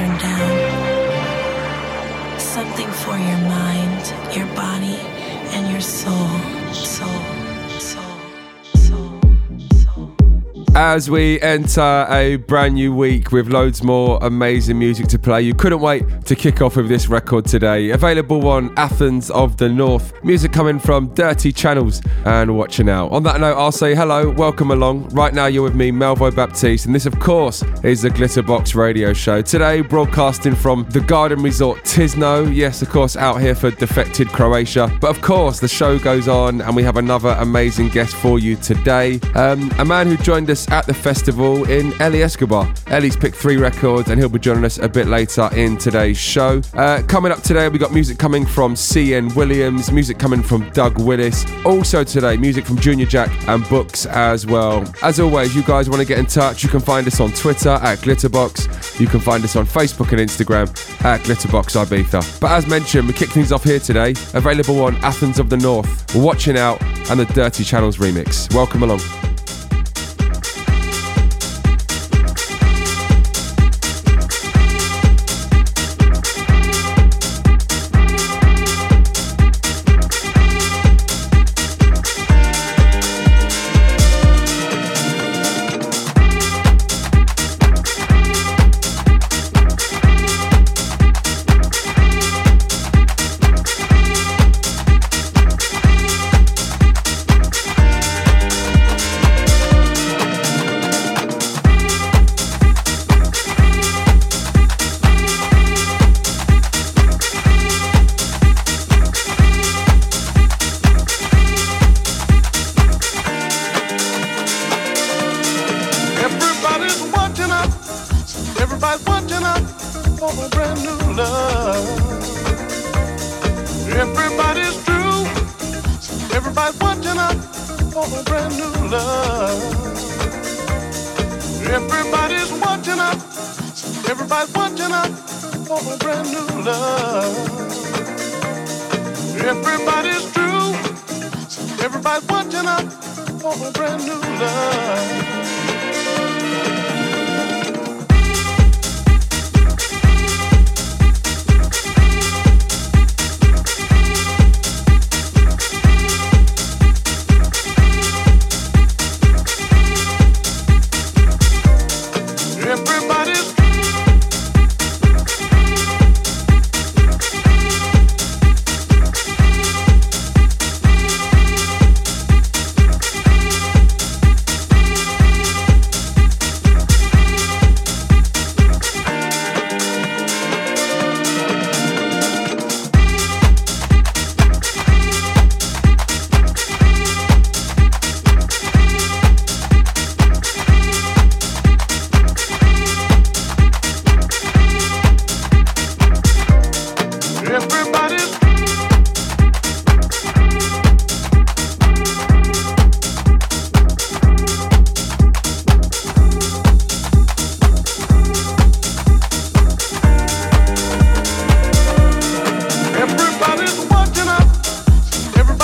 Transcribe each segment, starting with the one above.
turn down. Something for your mind, your body, and your soul. Soul. As we enter a brand new week with loads more amazing music to play. You couldn't wait to kick off with this record today. Available on Athens of the North. Music coming from Dirty Channels and watching out. On that note, I'll say hello, welcome along. Right now, you're with me, Melvo Baptiste, and this, of course, is the Glitterbox Radio Show. Today, broadcasting from the Garden Resort Tisno. Yes, of course, out here for defected Croatia. But of course, the show goes on, and we have another amazing guest for you today. Um, a man who joined us at the festival in Eli Escobar. Eli's picked three records and he'll be joining us a bit later in today's show. Uh, coming up today, we got music coming from CN Williams, music coming from Doug Willis. Also today, music from Junior Jack and books as well. As always, you guys want to get in touch, you can find us on Twitter at Glitterbox. You can find us on Facebook and Instagram at Glitterbox Ibiza. But as mentioned, we kick things off here today, available on Athens of the North, Watching Out, and the Dirty Channels remix. Welcome along.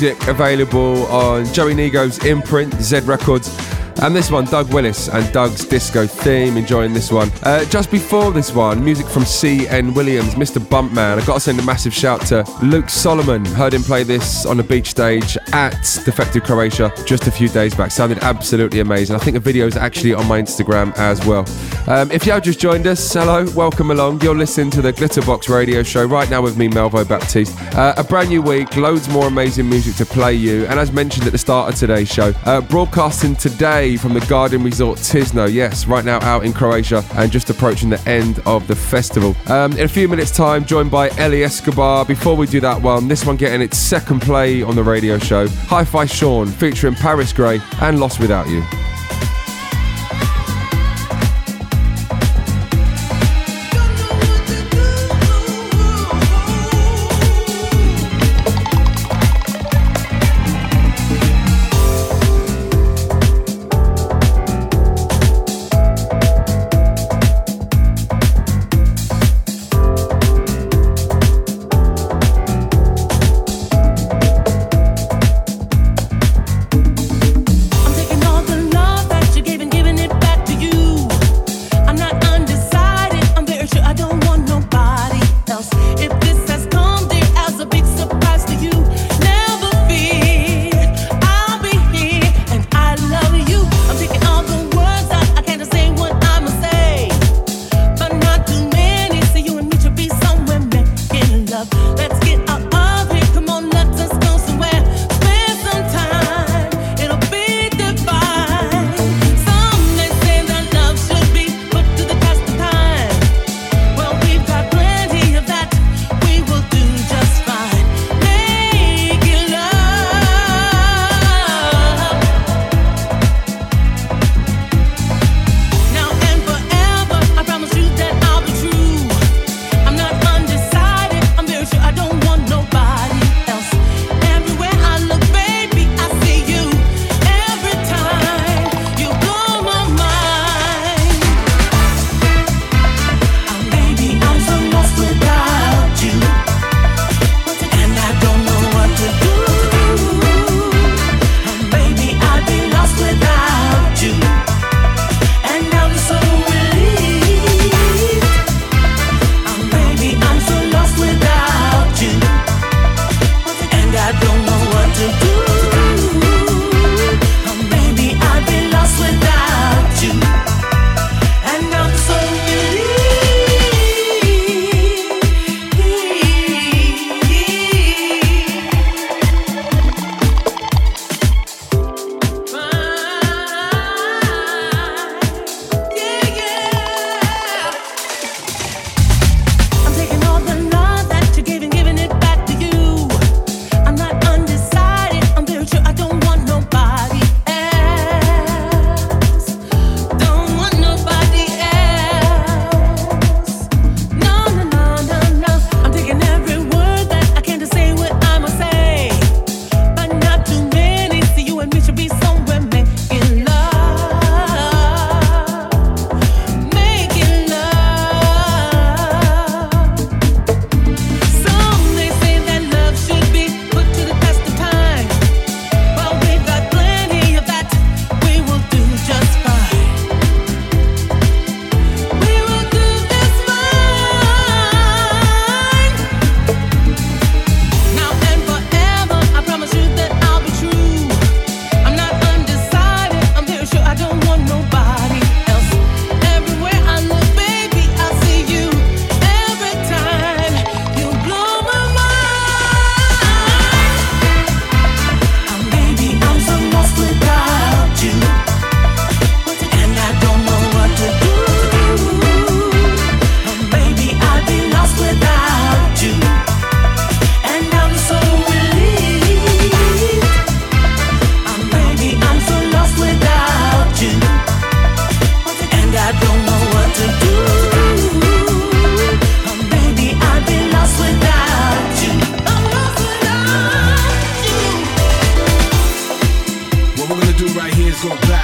music available on Joey Negro's imprint, Z Records. And this one, Doug Willis and Doug's disco theme, enjoying this one. Uh, just before this one, music from C.N. Williams, Mr. Bumpman. I've got to send a massive shout to Luke Solomon. Heard him play this on the beach stage at Defected Croatia just a few days back. Sounded absolutely amazing. I think the video is actually on my Instagram as well. Um, if you have just joined us, hello, welcome along. You're listening to the Glitterbox radio show right now with me, Melvo Baptiste. Uh, a brand new week, loads more amazing music to play you. And as mentioned at the start of today's show, uh, broadcasting today from the Garden Resort Tisno. Yes, right now out in Croatia and just approaching the end of the festival. Um, in a few minutes' time, joined by Eli Escobar. Before we do that one, this one getting its second play on the radio show. Hi Fi Sean featuring Paris Grey and Lost Without You. go back.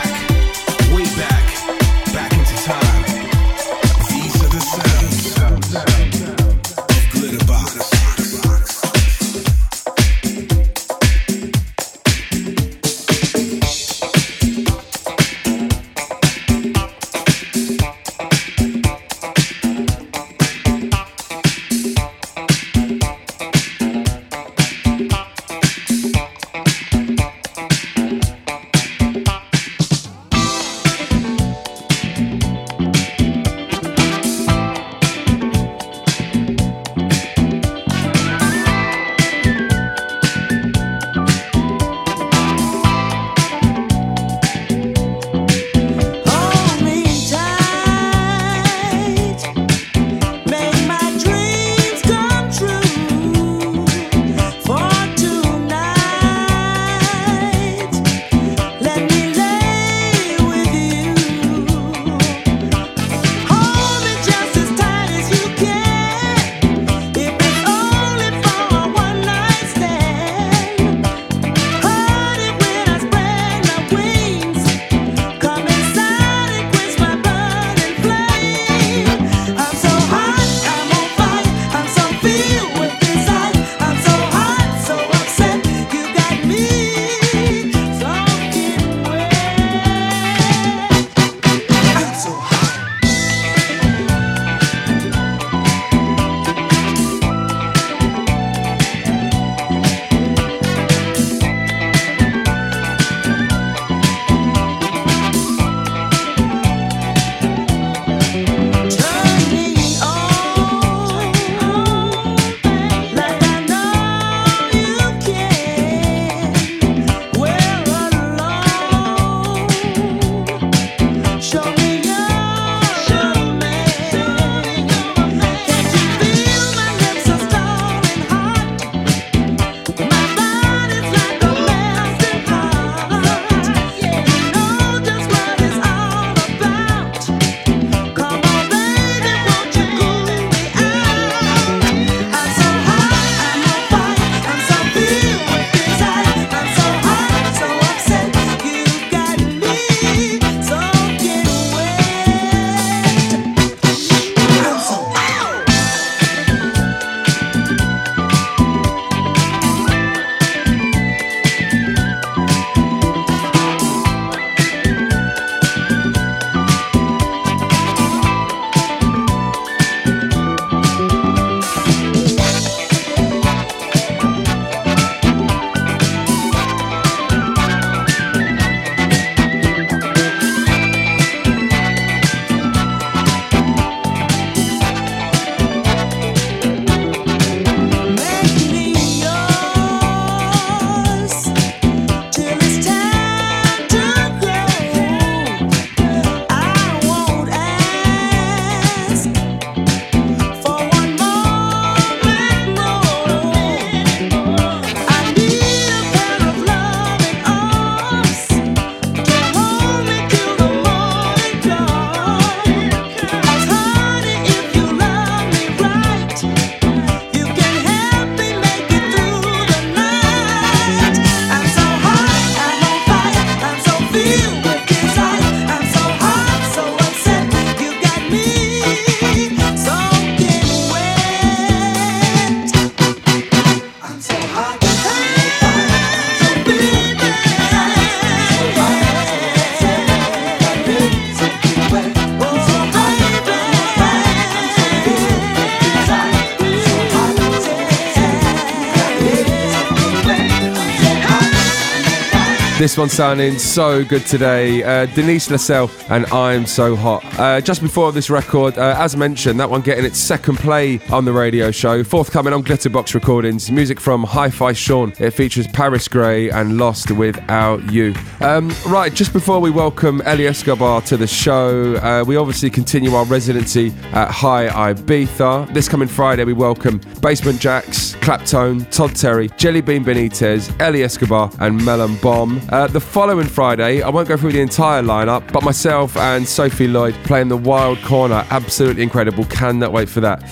This one sounding so good today. Uh, Denise LaSalle and I'm So Hot. Uh, just before this record, uh, as mentioned, that one getting its second play on the radio show. Forthcoming on Glitterbox Recordings. Music from Hi Fi Sean. It features Paris Grey and Lost Without You. Um, right, just before we welcome Eli Escobar to the show, uh, we obviously continue our residency at High Ibiza. This coming Friday, we welcome Basement Jaxx, Claptone, Todd Terry, Jellybean Benitez, Eli Escobar, and Melon Bomb. Uh, the following Friday, I won't go through the entire lineup, but myself and Sophie Lloyd playing the Wild Corner. Absolutely incredible. Cannot wait for that.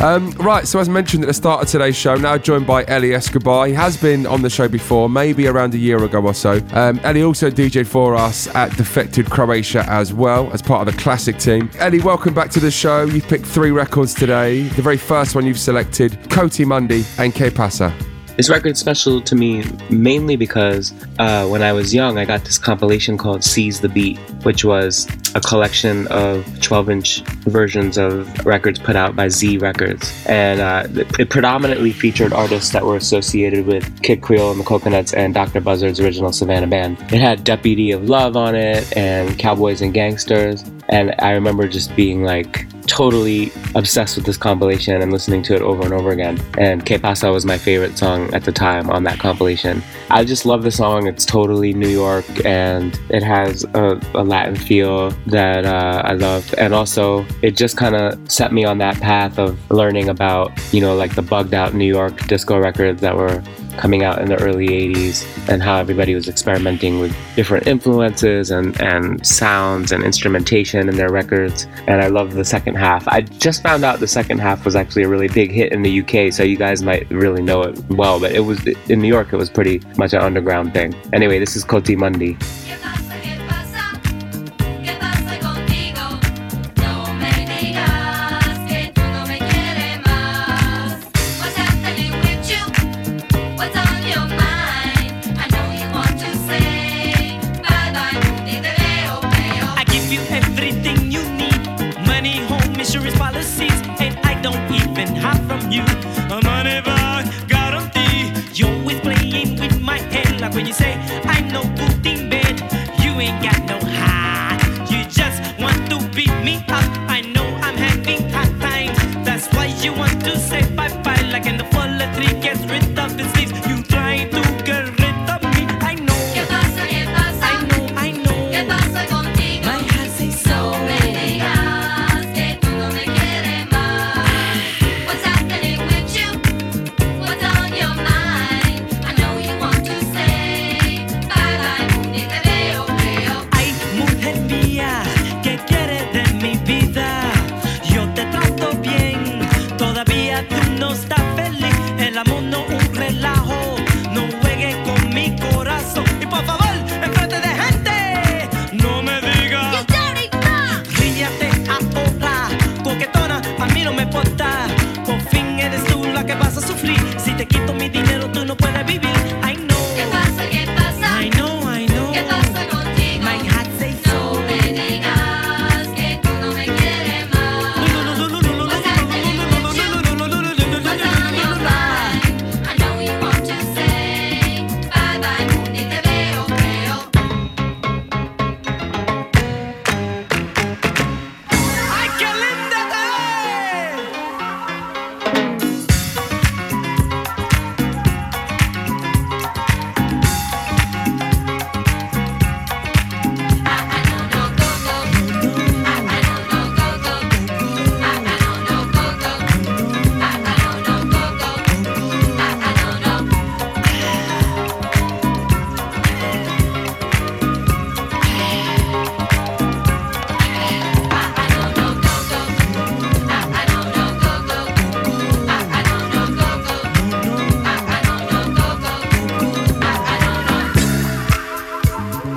Um, right, so as mentioned at the start of today's show, now joined by Eli Escobar. He has been on the show before, maybe around a year ago or so. Um, Eli also DJed for us at Defected Croatia as well, as part of the classic team. Eli, welcome back to the show. You've picked three records today. The very first one you've selected, Coati Mundi and Que Pasa. This record's special to me mainly because uh, when I was young, I got this compilation called Seize the Beat, which was a collection of 12 inch versions of records put out by Z Records. And uh, it predominantly featured artists that were associated with Kid Creole and the Coconuts and Dr. Buzzard's original Savannah Band. It had Deputy of Love on it and Cowboys and Gangsters. And I remember just being like, totally obsessed with this compilation and listening to it over and over again. And Que Pasa was my favorite song at the time on that compilation. I just love the song. It's totally New York and it has a, a Latin feel that uh, I love. And also, it just kind of set me on that path of learning about, you know, like the bugged out New York disco records that were coming out in the early 80s and how everybody was experimenting with different influences and, and sounds and instrumentation in their records. And I love the second half. I just found out the second half was actually a really big hit in the UK, so you guys might really know it well, but it was in New York, it was pretty much an underground thing. Anyway, this is Coati Mundi.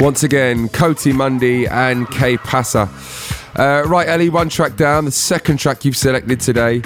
Once again, Coati Mundi and Que Pasa. Uh, right, Eli, one track down. The second track you've selected today,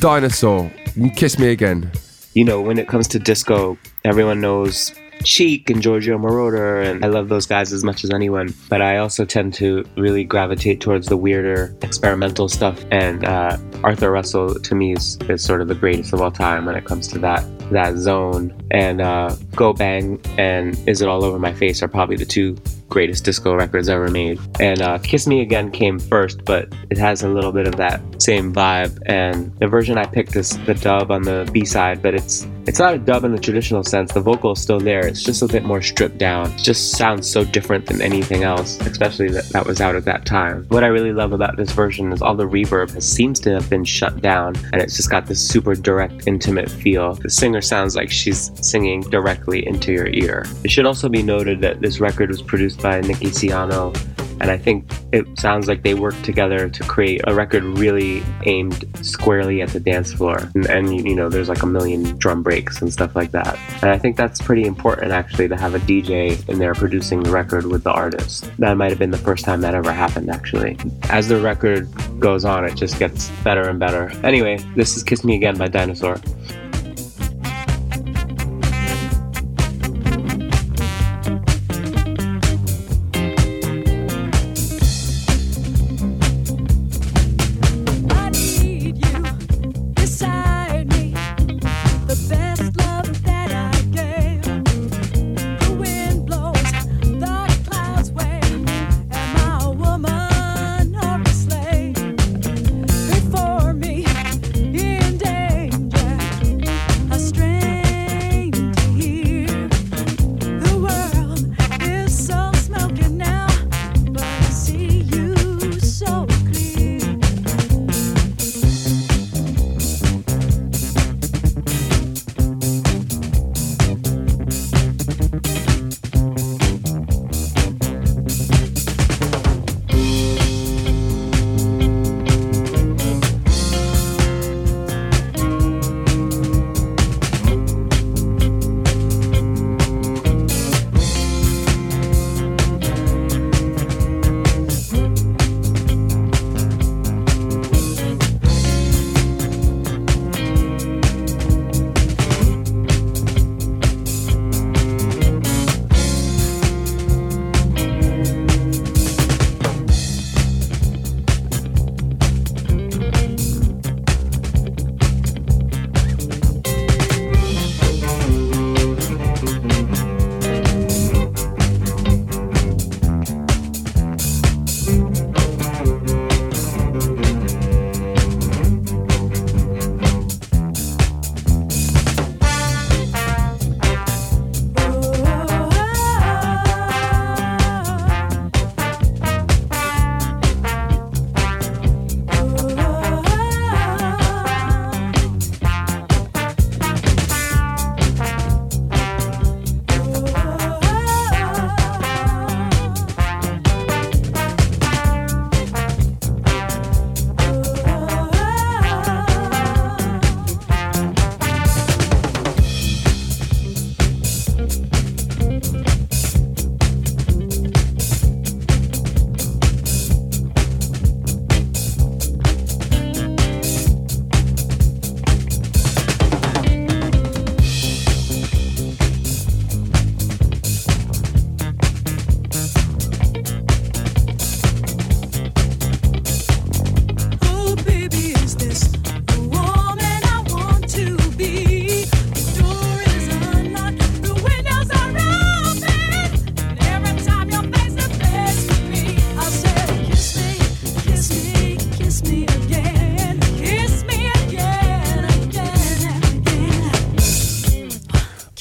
Dinosaur. Kiss Me Again. You know, when it comes to disco, everyone knows Chic and Giorgio Moroder, and I love those guys as much as anyone. But I also tend to really gravitate towards the weirder experimental stuff. And uh, Arthur Russell, to me, is, is sort of the greatest of all time when it comes to that that zone. And uh, Go Bang and Is It All Over My Face are probably the two greatest disco records ever made. And uh, Kiss Me Again came first, but it has a little bit of that same vibe. And the version I picked is the dub on the B side, but it's It's not a dub in the traditional sense. The vocal is still there. It's just a bit more stripped down. It just sounds so different than anything else, especially that that was out at that time. What I really love about this version is all the reverb has, seems to have been shut down, and it's just got this super direct, intimate feel. The singer sounds like she's singing directly into your ear. It should also be noted that this record was produced by Nicky Siano and I think it sounds like they worked together to create a record really aimed squarely at the dance floor. And, and, you know, there's like a million drum breaks and stuff like that. And I think that's pretty important actually to have a DJ in there producing the record with the artist. That might have been the first time that ever happened actually. As the record goes on, it just gets better and better. Anyway, this is Kiss Me Again by Dinosaur.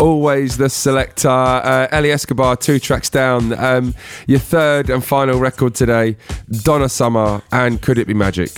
Always the selector. Uh, Eli Escobar, two tracks down. Um, your third and final record today, Donna Summer and Could It Be Magic?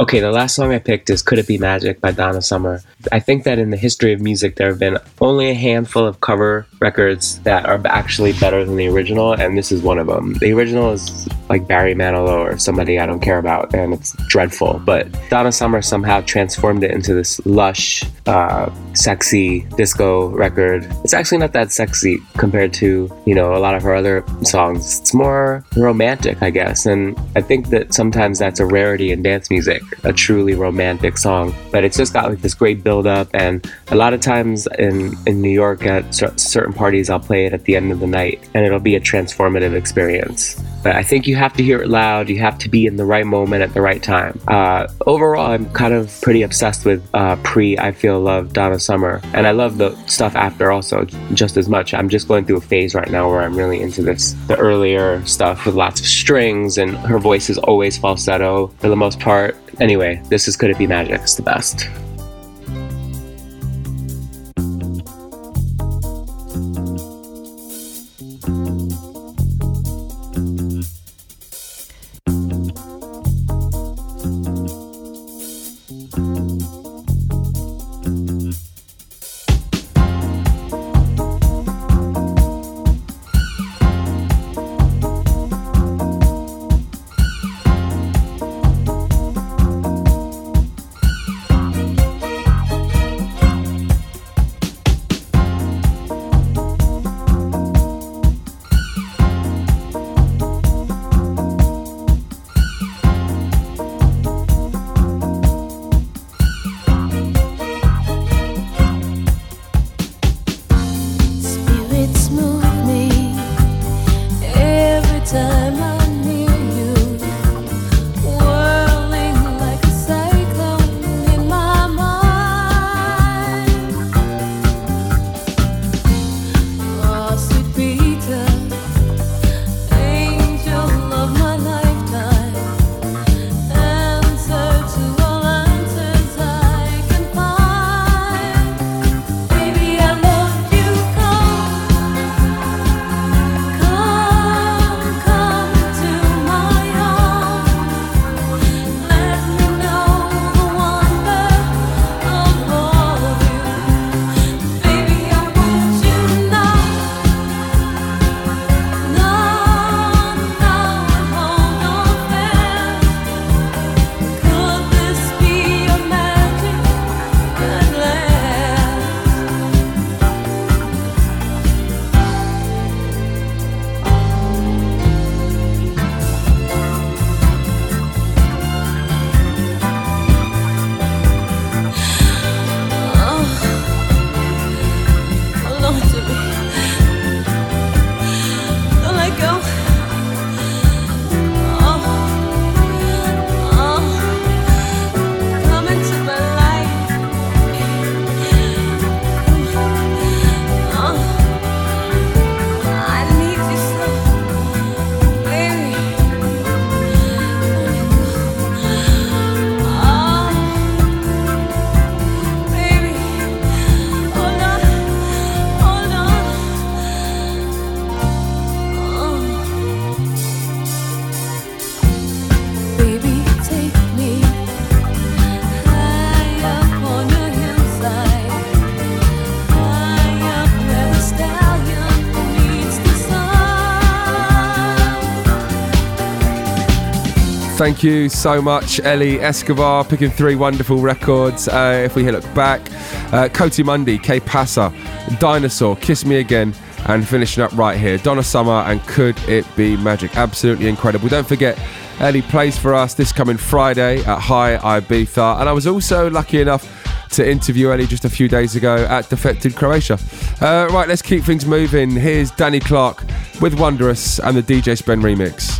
Okay, the last song I picked is Could It Be Magic by Donna Summer. I think that in the history of music, there have been only a handful of cover records that are actually better than the original, and this is one of them. The original is like Barry Manilow or somebody I don't care about, and it's dreadful. But Donna Summer somehow transformed it into this lush, uh, sexy disco record. It's actually not that sexy compared to, you know, a lot of her other songs. It's more romantic, I guess. And I think that sometimes that's a rarity in dance music, a truly romantic song. But it's just got like this great build up. And a lot of times in, in New York at certain parties, I'll play it at the end of the night and it'll be a transformative experience. But I think you have to hear it loud. You have to be in the right moment at the right time. Uh, overall, I'm kind of pretty obsessed with uh, pre I Feel Love Donna Summer. And I love the stuff after also just as much. I'm just going through a phase right now where I'm really into this. The earlier stuff with lots of strings and her voice is always falsetto for the most part. Anyway, this is Could It Be Magic? It's the best. Thank you so much, Eli Escobar, picking three wonderful records. Uh, if we look back, uh, Coati Mundi, Que Pasa, Dinosaur, Kiss Me Again, and finishing up right here, Donna Summer and Could It Be Magic. Absolutely incredible. Don't forget, Eli plays for us this coming Friday at High Ibiza. And I was also lucky enough to interview Eli just a few days ago at Defected Croatia. Uh, right, let's keep things moving. Here's Danny Clark with Wondrous and the DJ Spen remix.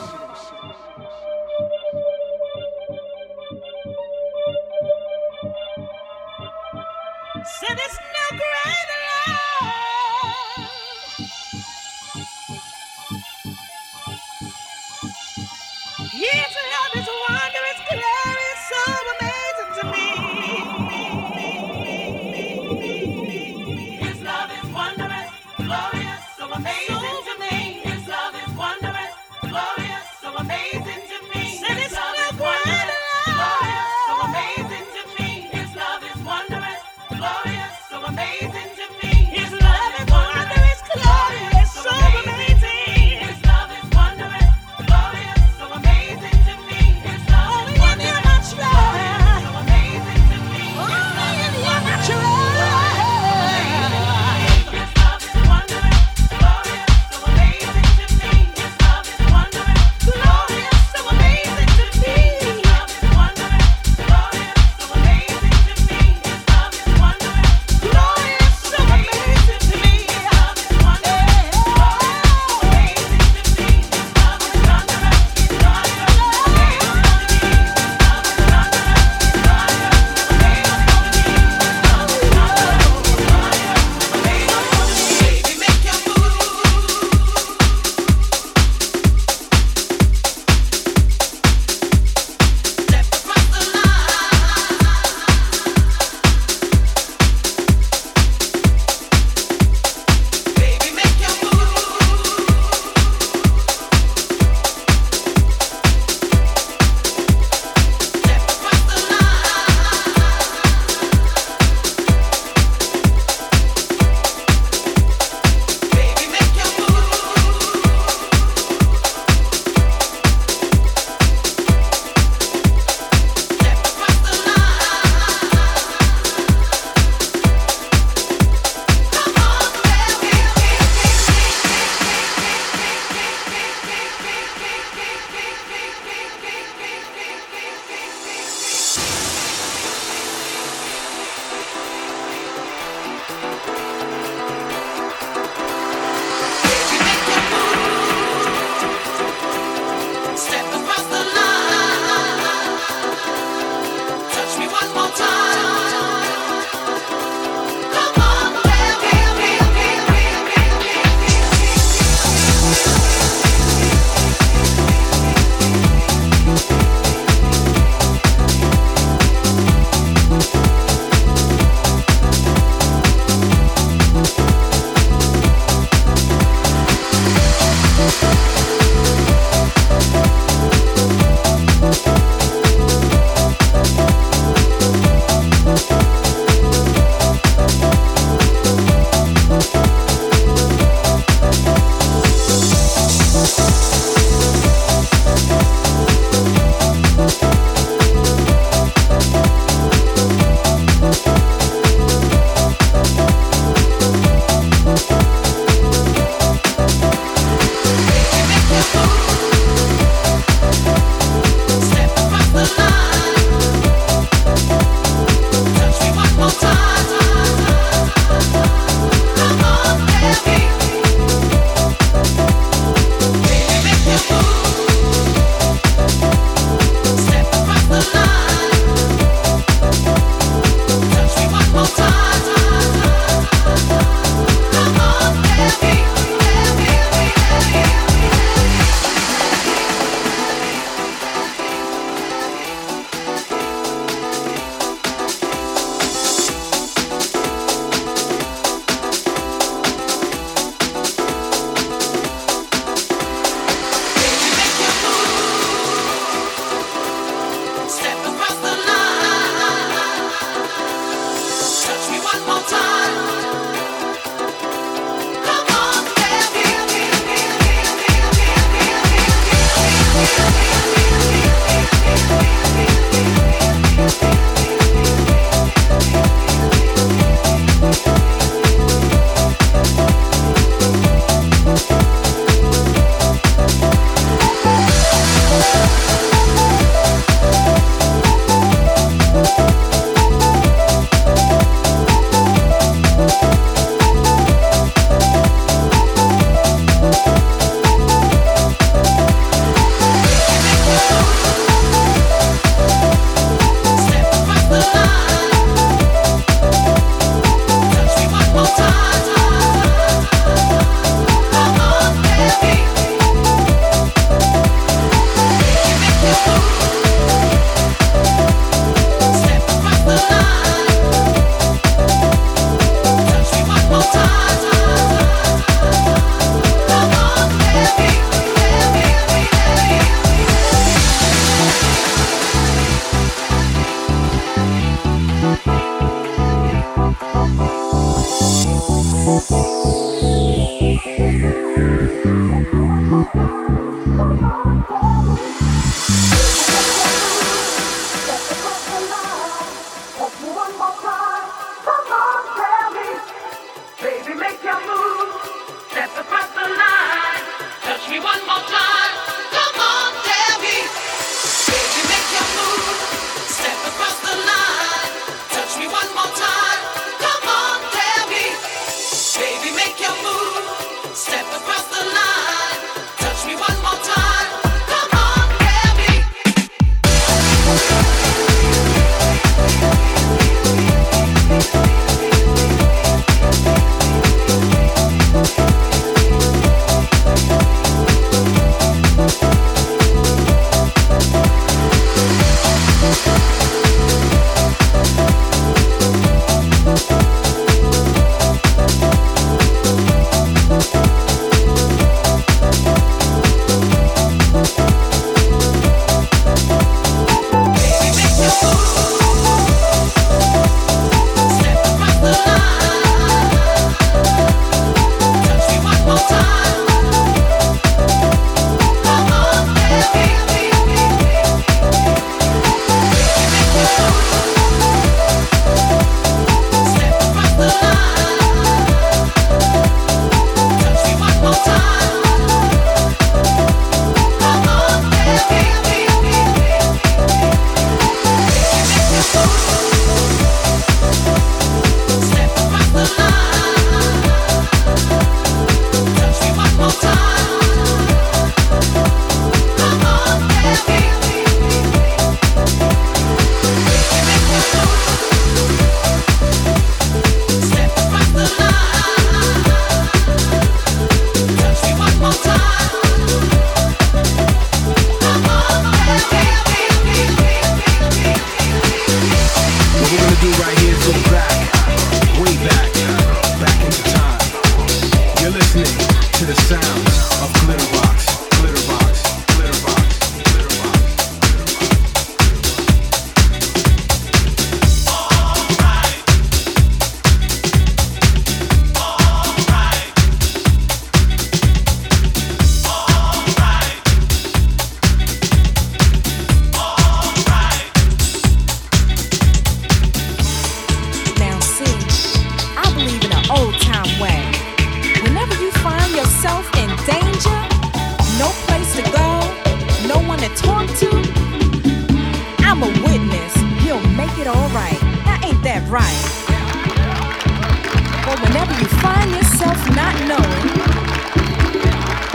not knowing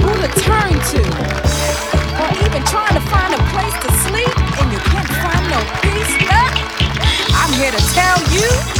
who to turn to, or even trying to find a place to sleep and you can't find no peace. I'm here to tell you.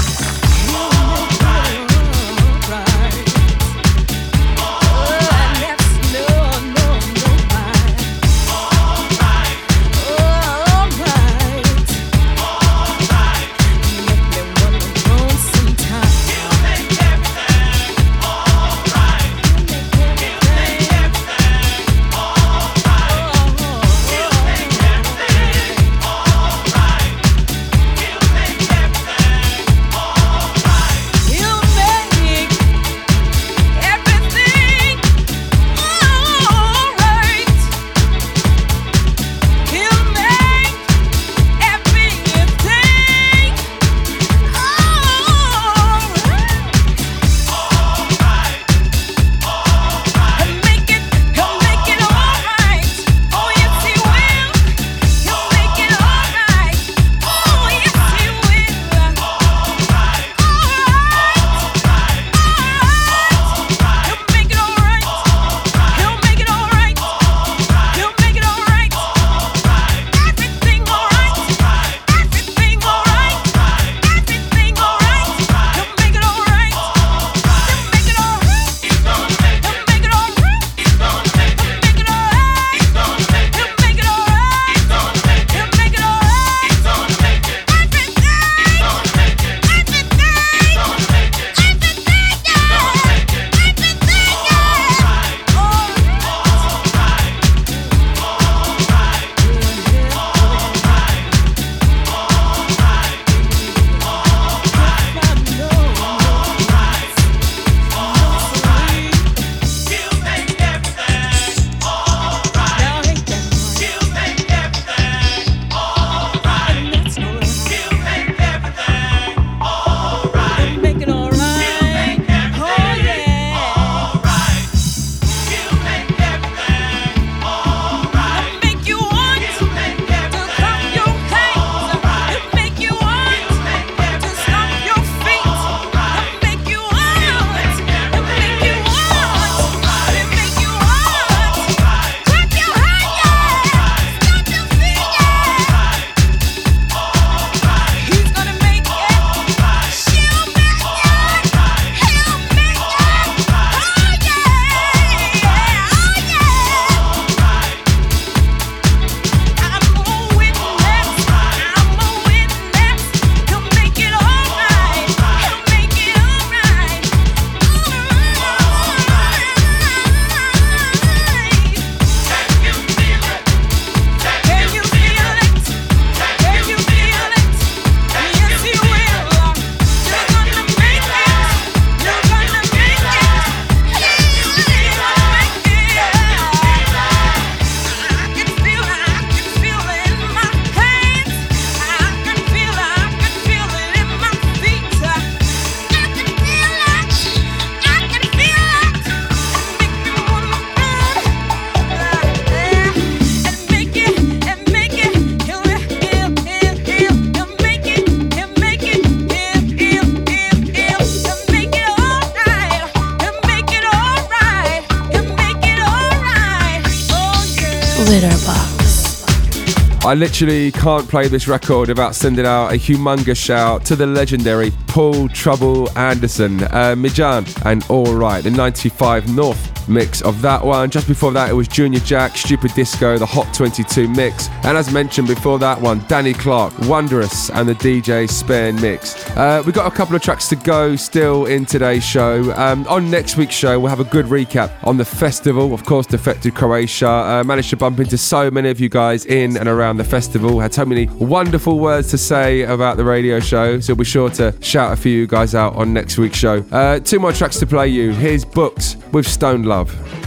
I literally can't play this record without sending out a humongous shout to the legendary Paul Trouble Anderson, uh, Mijan, and All Right, the 95 North mix of that one. Just before that, it was Junior Jack, Stupid Disco, the Hot 22 mix. And as mentioned before that one, Danny Clark, Wondrous, and the DJ Spen mix. Uh, we've got a couple of tracks to go still in today's show. Um, on next week's show, we'll have a good recap on the festival. Of course, Defected Croatia. Uh, managed to bump into so many of you guys in and around the festival. Had so many wonderful words to say about the radio show. So be sure to shout a few guys out on next week's show. Uh, two more tracks to play you. Here's Books with Stoned Love love.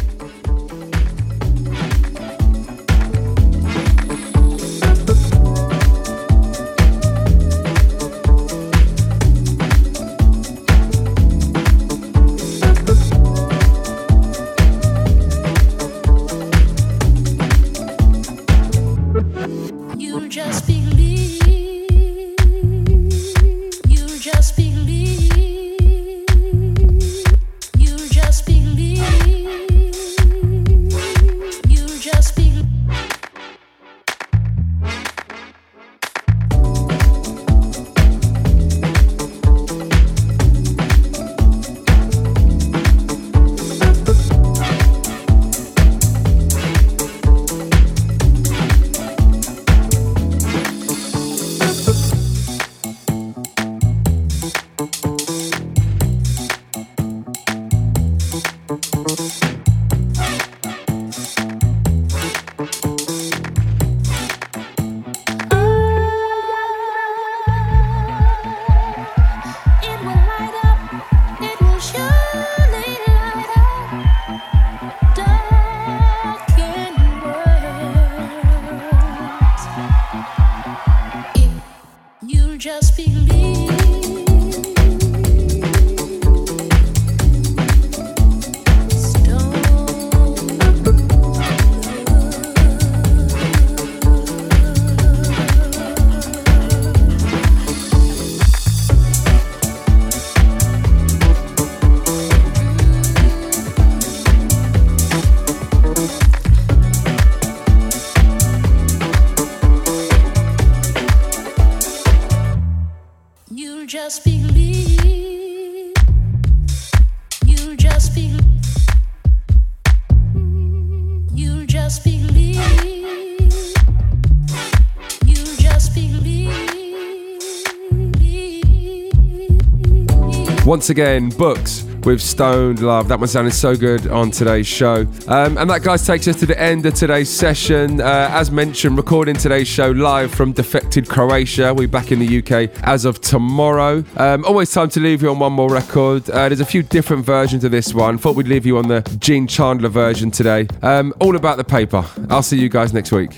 Once again, books with Stoned Love. That one sounded so good on today's show. Um, and that, guys, takes us to the end of today's session. Uh, as mentioned, recording today's show live from Defected Croatia. We're back in the UK as of tomorrow. Um, always time to leave you on one more record. Uh, there's a few different versions of this one. Thought we'd leave you on the Gene Chandler version today. Um, all about the paper. I'll see you guys next week.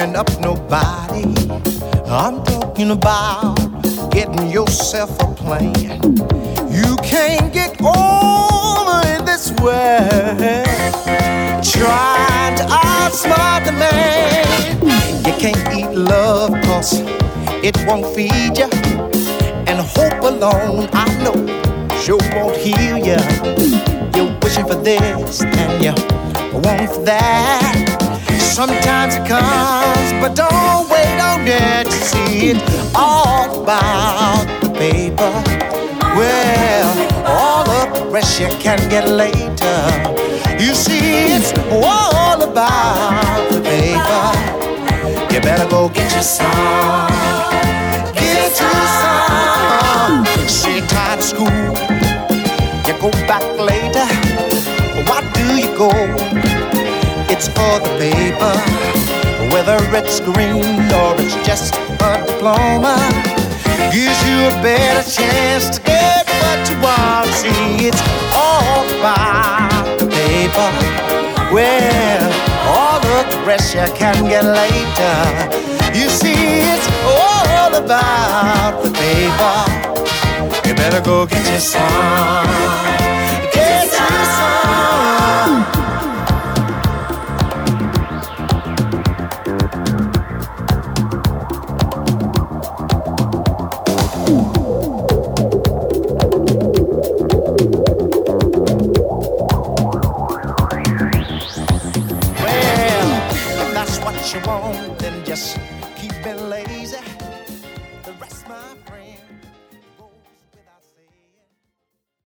Up nobody. I'm talking about getting yourself a plan. You can't get over in this way. Trying to outsmart the man. You can't eat love cause it won't feed you. And hope alone, I know, sure won't heal you. You're wishing for this and you want for that. Sometimes it comes, but don't wait on it to see it. All about the paper. Well, all the you can get later. You see, it's all about the paper. You better go get your some. Get your some. See, tired school. You go back later. Why do you go? It's for the paper. Whether it's green or it's just a diploma, gives you a better chance to get what you want. See, it's all about the paper. Well, all the rest you can get later. You see, it's all about the paper. You better go get your. want than just